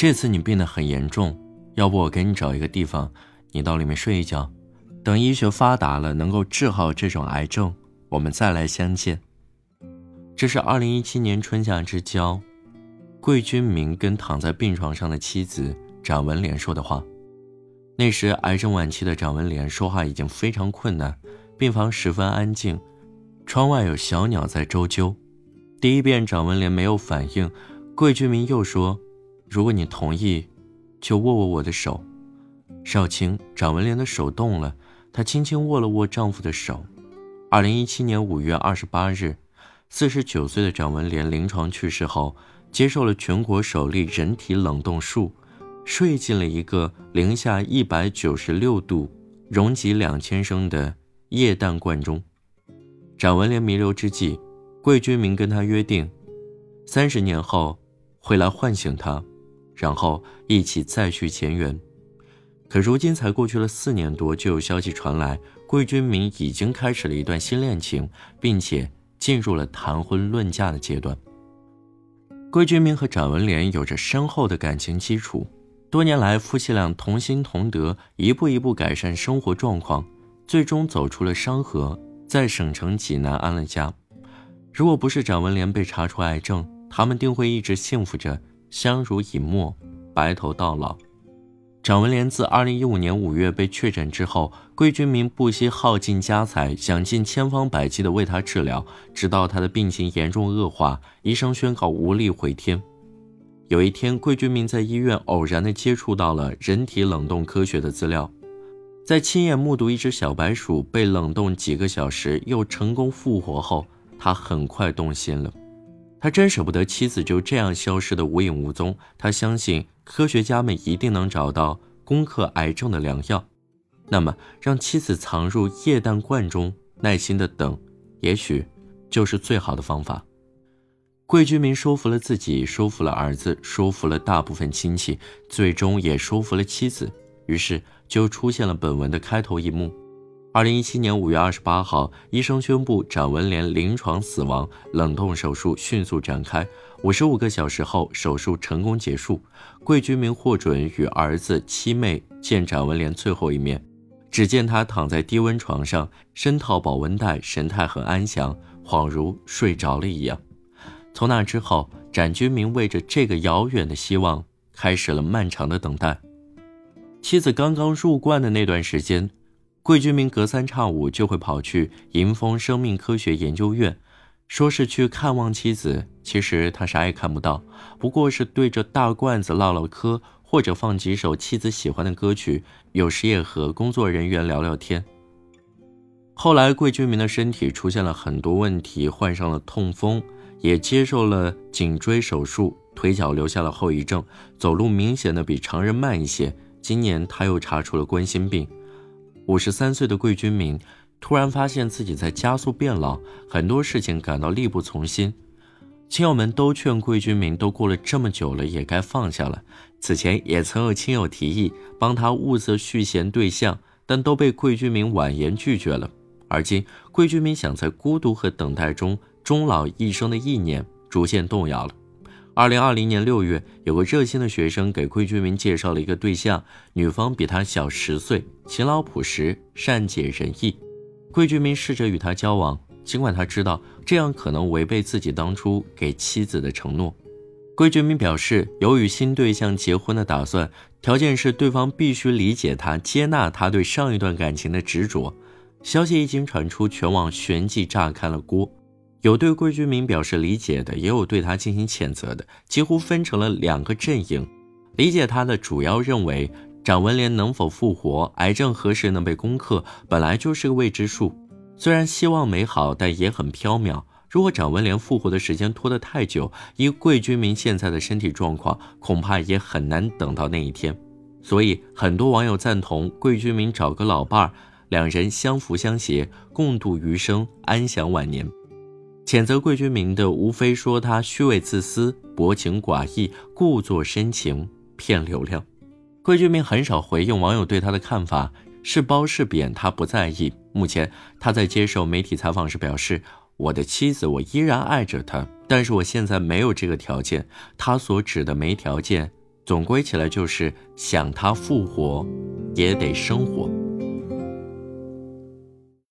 这次你病得很严重，要不我给你找一个地方，你到里面睡一觉，等医学发达了，能够治好这种癌症，我们再来相见。”这是二零一七年春夏之交，桂君明跟躺在病床上的妻子展文莲说的话。那时癌症晚期的展文莲说话已经非常困难，病房十分安静，窗外有小鸟在周啾。第一遍展文莲没有反应，桂君明又说：“如果你同意，就握握我的手。”少卿，展文莲的手动了，她轻轻握了握丈夫的手。二零一七年五月二十八日。四十九岁的展文莲临床去世后，接受了全国首例人体冷冻术，睡进了一个零下一百九十六度、容积两千升的液氮罐中。展文莲弥留之际，桂君明跟他约定，三十年后会来唤醒他，然后一起再续前缘。可如今才过去了四年多，就有消息传来，桂君明已经开始了一段新恋情，并且。进入了谈婚论嫁的阶段。桂君明和展文莲有着深厚的感情基础，多年来夫妻俩同心同德，一步一步改善生活状况，最终走出了山河，在省城济南安了家。如果不是展文莲被查出癌症，他们定会一直幸福着，相濡以沫，白头到老。蒋文莲自2015年5月被确诊之后，桂君明不惜耗尽家财，想尽千方百计地为她治疗，直到她的病情严重恶化，医生宣告无力回天。有一天，桂君明在医院偶然地接触到了人体冷冻科学的资料，在亲眼目睹一只小白鼠被冷冻几个小时又成功复活后，他很快动心了。他真舍不得妻子就这样消失的无影无踪，他相信。科学家们一定能找到攻克癌症的良药，那么让妻子藏入液氮罐中，耐心的等，也许就是最好的方法。贵居民说服了自己，说服了儿子，说服了大部分亲戚，最终也说服了妻子，于是就出现了本文的开头一幕。二零一七年五月二十八号，医生宣布展文莲临床死亡，冷冻手术迅速展开。五十五个小时后，手术成功结束。桂居明获准与儿子、妻妹见展文莲最后一面。只见他躺在低温床上，身套保温袋，神态很安详，恍如睡着了一样。从那之后，展军明为着这个遥远的希望，开始了漫长的等待。妻子刚刚入关的那段时间。桂军明隔三差五就会跑去迎风生命科学研究院，说是去看望妻子，其实他啥也看不到，不过是对着大罐子唠唠嗑，或者放几首妻子喜欢的歌曲，有时也和工作人员聊聊天。后来，桂军明的身体出现了很多问题，患上了痛风，也接受了颈椎手术，腿脚留下了后遗症，走路明显的比常人慢一些。今年他又查出了冠心病。五十三岁的桂君明突然发现自己在加速变老，很多事情感到力不从心。亲友们都劝桂君明，都过了这么久了，也该放下了。此前也曾有亲友提议帮他物色续弦对象，但都被桂君明婉言拒绝了。而今，桂君明想在孤独和等待中终老一生的意念逐渐动摇了。二零二零年六月，有个热心的学生给桂居民介绍了一个对象，女方比他小十岁，勤劳朴实，善解人意。桂居民试着与他交往，尽管他知道这样可能违背自己当初给妻子的承诺。桂居民表示有与新对象结婚的打算，条件是对方必须理解他、接纳他对上一段感情的执着。消息一经传出，全网旋即炸开了锅。有对桂居明表示理解的，也有对他进行谴责的，几乎分成了两个阵营。理解他的主要认为，展文莲能否复活，癌症何时能被攻克，本来就是个未知数。虽然希望美好，但也很缥缈。如果展文莲复活的时间拖得太久，以桂居明现在的身体状况，恐怕也很难等到那一天。所以，很多网友赞同桂居明找个老伴儿，两人相扶相携，共度余生，安享晚年。谴责桂君明的，无非说他虚伪自私、薄情寡义、故作深情骗流量。桂君明很少回应网友对他的看法，是褒是贬他不在意。目前他在接受媒体采访时表示：“我的妻子，我依然爱着她，但是我现在没有这个条件。他所指的没条件，总归起来就是想他复活，也得生活。